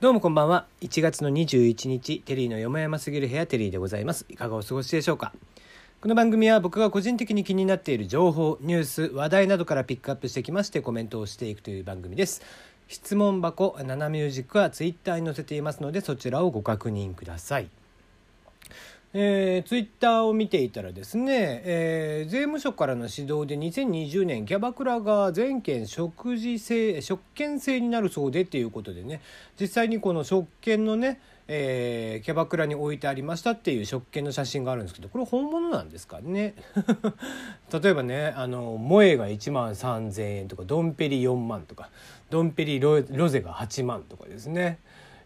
どうもこんばんは。1月の21日、テリーのよもやますぎる部屋テリーでございます。いかがお過ごしでしょうか？この番組は僕が個人的に気になっている情報、ニュース、話題などからピックアップしてきましてコメントをしていくという番組です。質問箱、ナナミュージックはツイッターに載せていますのでそちらをご確認ください。えー、ツイッターを見ていたらですね、えー、税務署からの指導で2020年キャバクラが全県食事制食券制になるそうでっていうことでね実際にこの食券のね、えー、キャバクラに置いてありましたっていう食券の写真があるんですけどこれ本物なんですかね？例えばねあの萌えが1万3,000円とかドンペリ4万とかドンペリロロゼが8万とかですね、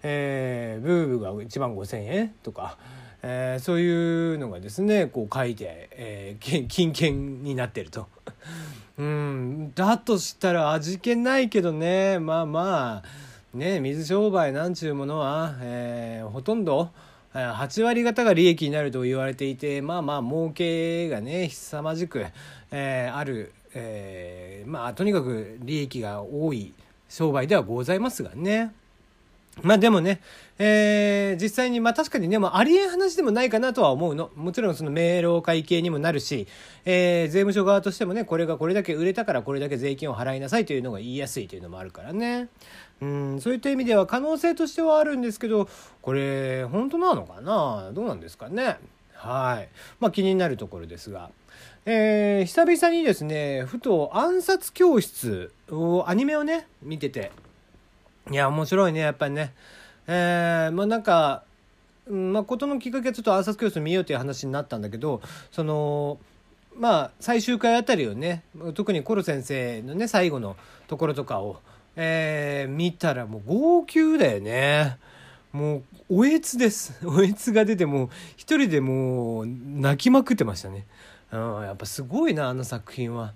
えー、ブーブーが1万5,000円とか。えー、そういうのがですねこう書いて、えー、金券になってると。うんだとしたら味気ないけどねまあまあね水商売なんちゅうものは、えー、ほとんど8割方が利益になると言われていてまあまあ儲けがね凄まじく、えー、ある、えー、まあとにかく利益が多い商売ではございますがね。まあでもね、えー、実際に、まあ確かにね、もありえん話でもないかなとは思うの。もちろんその明朗会計にもなるし、えー、税務署側としてもね、これがこれだけ売れたからこれだけ税金を払いなさいというのが言いやすいというのもあるからね。うん、そういった意味では可能性としてはあるんですけど、これ、本当なのかな？どうなんですかね？はい。まあ気になるところですが。えー、久々にですね、ふと暗殺教室を、アニメをね、見てて、いや、面白いね、やっぱりね。えー、まあなんか、まあ、ことのきっかけはちょっと暗殺教室見ようという話になったんだけど、その、まあ、最終回あたりをね、特にコロ先生のね、最後のところとかを、えー、見たらもう号泣だよね。もう、おえつです。おえつが出てもう、一人でもう、泣きまくってましたね。うん、やっぱすごいな、あの作品は。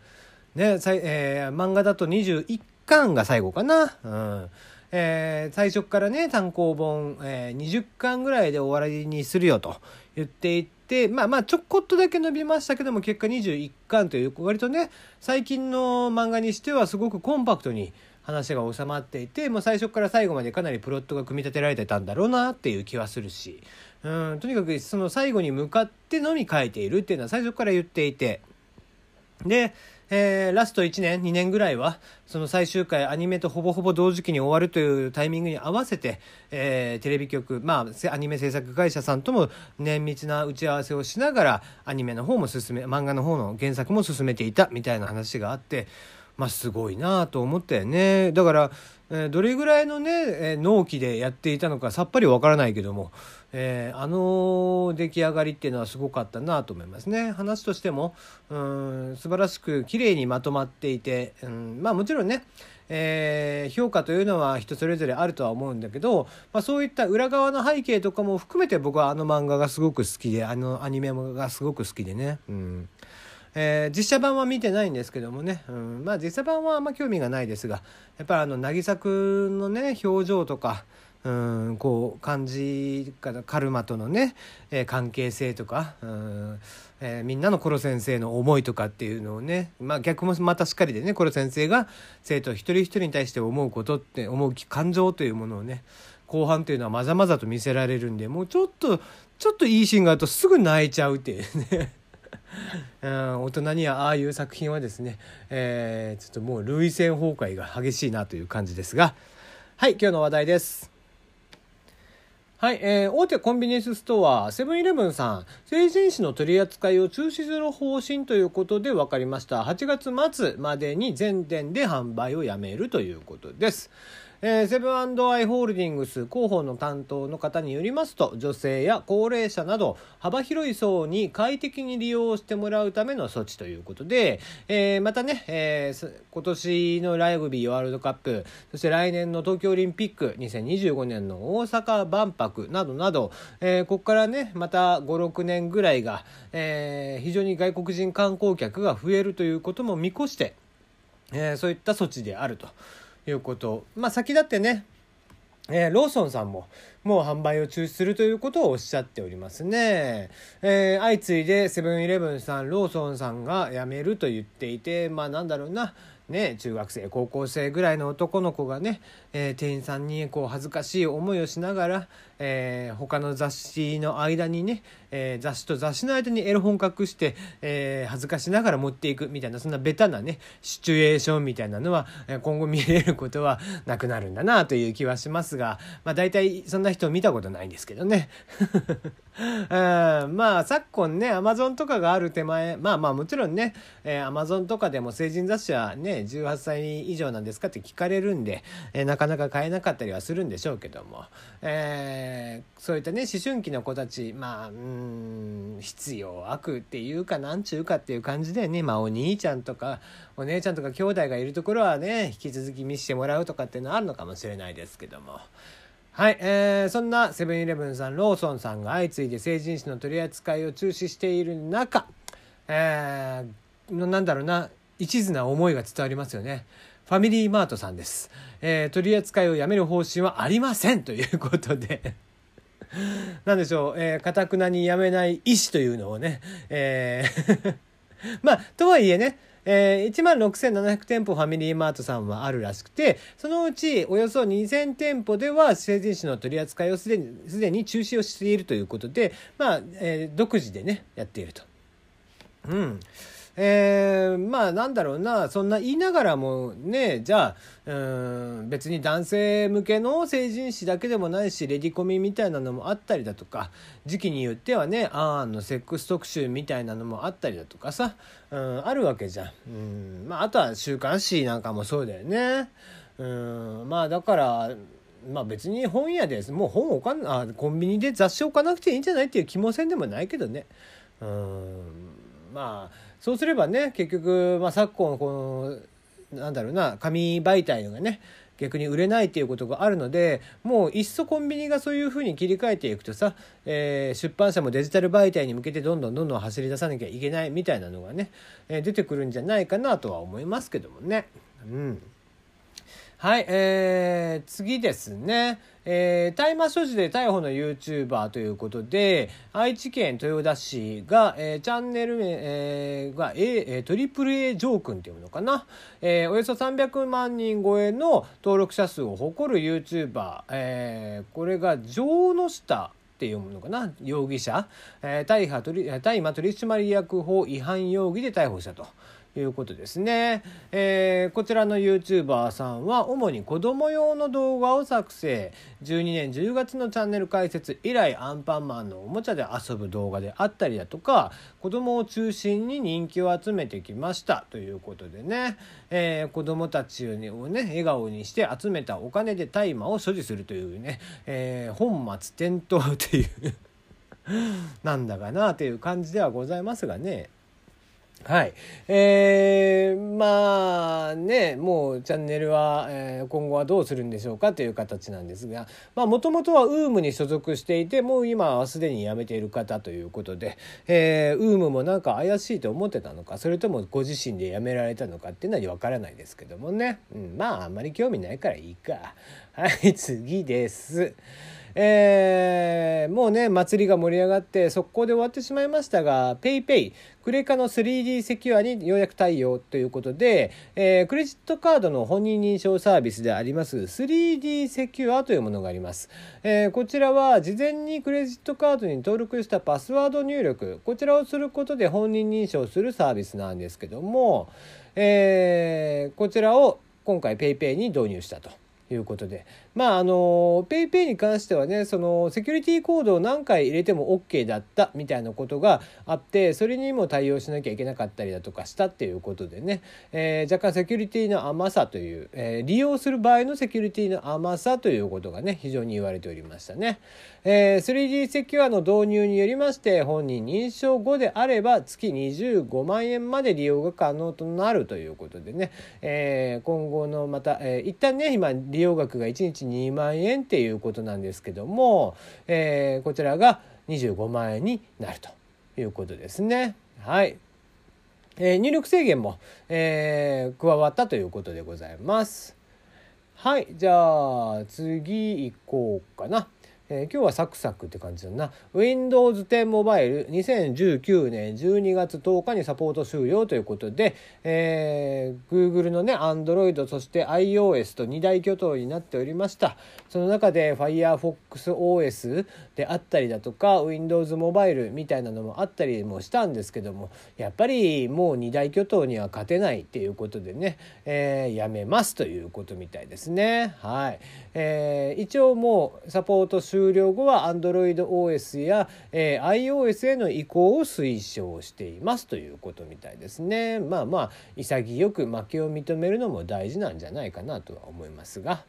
ね、えー、漫画だと21巻が最後かな。うんえー、最初からね単行本、えー、20巻ぐらいで終わりにするよと言っていてまあまあちょこっとだけ伸びましたけども結果21巻という割とね最近の漫画にしてはすごくコンパクトに話が収まっていてもう最初から最後までかなりプロットが組み立てられてたんだろうなっていう気はするしうんとにかくその最後に向かってのみ書いているっていうのは最初から言っていてでえー、ラスト1年2年ぐらいはその最終回アニメとほぼほぼ同時期に終わるというタイミングに合わせて、えー、テレビ局、まあ、アニメ制作会社さんとも綿密な打ち合わせをしながらアニメの方も進め漫画の方の原作も進めていたみたいな話があってまあすごいなと思ったよね。だから、え、どれぐらいのね、え、納期でやっていたのかさっぱりわからないけども、えー、あの出来上がりっていうのはすごかったなと思いますね話としてもうん素晴らしく綺麗にまとまっていて、うん、まあもちろんねえ、評価というのは人それぞれあるとは思うんだけど、まあ、そういった裏側の背景とかも含めて僕はあの漫画がすごく好きであのアニメがすごく好きでね。うんえー、実写版は見てないんですけどもね、うん、まあ実写版はあんま興味がないですがやっぱりあの渚君のね表情とか、うん、こう感じからカルマとのね、えー、関係性とか、うんえー、みんなのコロ先生の思いとかっていうのをね、まあ、逆もまたしっかりでねコロ先生が生徒一人一人に対して思うことって思う感情というものをね後半というのはまざまざと見せられるんでもうちょっとちょっといいシーンがあるとすぐ泣いちゃうっていうね。うん、大人にはああいう作品はですね、えー、ちょっともう涙腺崩壊が激しいなという感じですが。はい今日の話題です。はい、えー、大手コンビニエンスストアセブンイレブンさん。成人誌の取り扱いを中止する方針ということで分かりました。8月末までに全店で販売をやめるということです。えー、セブンアイ・ホールディングス広報の担当の方によりますと女性や高齢者など幅広い層に快適に利用してもらうための措置ということで、えー、またね、えー、今年のラグビーワールドカップそして来年の東京オリンピック2025年の大阪万博などなど、えー、ここからねまた56年ぐらいが、えー、非常に外国人観光客が増えるということも見越して、えー、そういった措置であると。いうこと。まあ、先だってね、えー、ローソンさんももう販売を中止するということをおっしゃっておりますね。えー、相次いでセブンイレブンさん、ローソンさんが辞めると言っていて、まあなんだろうな、ね、中学生高校生ぐらいの男の子がね、えー、店員さんにこう恥ずかしい思いをしながら、えー、他の雑誌の間にね、えー、雑誌と雑誌の間にエロ本隠して、えー、恥ずかしながら持っていくみたいなそんなベタなねシチュエーションみたいなのは今後見れることはなくなるんだなという気はしますが、まあ、大体そんな人見たことないんですけどね。まあ昨今ねアマゾンとかがある手前まあまあもちろんねアマゾンとかでも成人雑誌はね18歳以上なんですかって聞かれるんで、えー、なかなか買えなかったりはするんでしょうけども、えー、そういったね思春期の子たちまあうん必要悪っていうかなんちゅうかっていう感じでねまあお兄ちゃんとかお姉ちゃんとか兄弟がいるところはね引き続き見せてもらうとかっていうのはあるのかもしれないですけども。はい、えー、そんなセブンイレブンさんローソンさんが相次いで成人誌の取り扱いを中止している中、えー、なんだろうな一途な思いが伝わりますよね。ファミリーマートさんです。えー、取り扱いをやめる方針はありませんということでなんでしょう、えー、かくなにやめない意思というのをね、えー まあ、とはいえね、えー、1万6700店舗ファミリーマートさんはあるらしくて、そのうちおよそ2000店舗では成人誌の取り扱いをすでに、すでに中止をしているということで、まあ、えー、独自でね、やっていると。うん。えー、まあなんだろうなそんな言いながらもねじゃあうん別に男性向けの成人誌だけでもないしレディコミみたいなのもあったりだとか時期によってはねあーのセックス特集みたいなのもあったりだとかさうんあるわけじゃん。うんまあ、あとは週刊誌なんかもそうだよね。うんまあだからまあ別に本屋ですもう本置かんあコンビニで雑誌置かなくていいんじゃないっていう気もせんでもないけどねうんまあそうすればね結局、まあ、昨今このなんだろうな紙媒体がね逆に売れないっていうことがあるのでもういっそコンビニがそういうふうに切り替えていくとさ、えー、出版社もデジタル媒体に向けてどんどんどんどん走り出さなきゃいけないみたいなのがね、えー、出てくるんじゃないかなとは思いますけどもね。うんはい、えー、次ですね。えー、大麻所持で逮捕の YouTuber ということで、愛知県豊田市が、えー、チャンネル名、えー、が、A、トリプル A ジョー君っていうのかな。えー、およそ300万人超えの登録者数を誇る YouTuber、えー、これが城の下って読むのかな容疑者、えー、大麻大麻取締役法違反容疑で逮捕したと。いうことですね。えー、こちらの YouTuber さんは主に子供用の動画を作成。12年10月のチャンネル開設以来アンパンマンのおもちゃで遊ぶ動画であったりだとか、子供を中心に人気を集めてきましたということでね、えー、子供たちをね、笑顔にして集めたお金で大麻を所持するというね、えー、本末転倒という なんだかなという感じではございますがね。はい。えー、まあね、もうチャンネルは、えー、今後はどうするんでしょうかという形なんですが、まあもともとはウームに所属していて、もう今はすでに辞めている方ということで、えー、ウームもなんか怪しいと思ってたのか、それともご自身で辞められたのかっていうのはわからないですけどもね。うん、まああんまり興味ないからいいか。はい、次です。えー、もうね、祭りが盛り上がって速攻で終わってしまいましたが、PayPay、クレカの 3D セキュアにようやく対応ということで、えー、クレジットカードの本人認証サービスであります 3D セキュアというものがあります。えー、こちらは事前にクレジットカードに登録したパスワード入力、こちらをすることで本人認証するサービスなんですけども、えー、こちらを今回 PayPay に導入したと。いうことでまああの PayPay に関してはねそのセキュリティコードを何回入れても OK だったみたいなことがあってそれにも対応しなきゃいけなかったりだとかしたっていうことでね、えー、若干セキュリティの甘さという、えー、利用する場合のセキュリティの甘さということがね非常に言われておりましたね、えー、3D セキュアの導入によりまして本人認証後であれば月25万円まで利用が可能となるということでね、えー、今後のまた、えー、一旦ね今利用額が1日2万円っていうことなんですけども、えー、こちらが25万円になるということですね。はい。えー、入力制限も、えー、加わったということでございます。はい。じゃあ、次行こうかな。えー、今日はサクサクって感じだな。Windows 10モバイル2019年12月10日にサポート終了ということで、えー、Google のね Android そして iOS と2大巨頭になっておりました。その中で FirefoxOS であったりだとか Windows モバイルみたいなのもあったりもしたんですけどもやっぱりもう2大巨頭には勝てないっていうことでね、えー、やめますということみたいですね。はい、えー、一応もうサポート終了終了後は AndroidOS や、えー、iOS への移行を推奨していますということみたいですね。まあまあ潔く負けを認めるのも大事なんじゃないかなとは思いますが。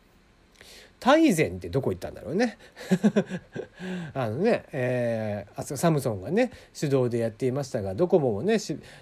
大善ってどこ行ったんだろうね あのね、えー、サムソンがね主導でやっていましたがドコモもね、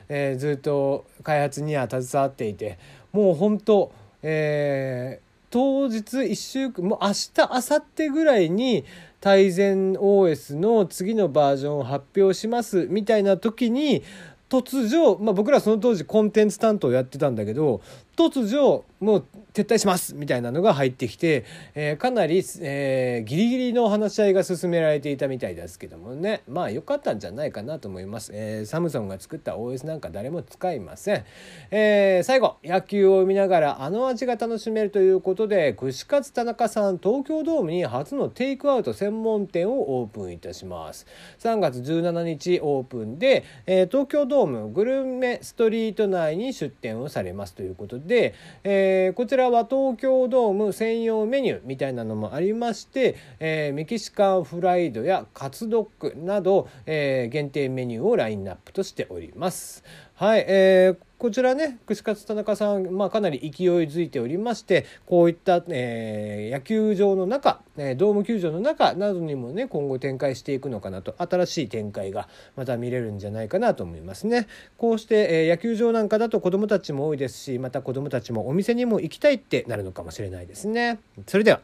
えー、ずっと開発には携わっていてもう本当、えー、当日1週間もう明日明後日ぐらいに大善 OS の次のバージョンを発表しますみたいな時に突如、まあ、僕らその当時コンテンツ担当やってたんだけど突如もう撤退しますみたいなのが入ってきて、えー、かなり、えー、ギリギリの話し合いが進められていたみたいですけどもね。まあ良かったんじゃないかなと思います、えー、サムソンが作った OS なんか誰も使いません、えー、最後野球を見ながらあの味が楽しめるということで串カツ田中さん東京ドームに初のテイクアウト専門店をオープンいたします。3月17日オープンで、えー、東京ドームグルメストリート内に出店をされますということで、えー、こちらは東京ドーム専用メニューみたいなのもありまして、えー、メキシカンフライドやカツドッグなど、えー、限定メニューをラインナップとしております。はい、えー、こちらね串カツ田中さん、まあ、かなり勢いづいておりましてこういった、えー、野球場の中、えー、ドーム球場の中などにもね今後展開していくのかなと新しい展開がまた見れるんじゃないかなと思いますね。こうして、えー、野球場なんかだと子どもたちも多いですしまた子どもたちもお店にも行きたいってなるのかもしれないですね。それでは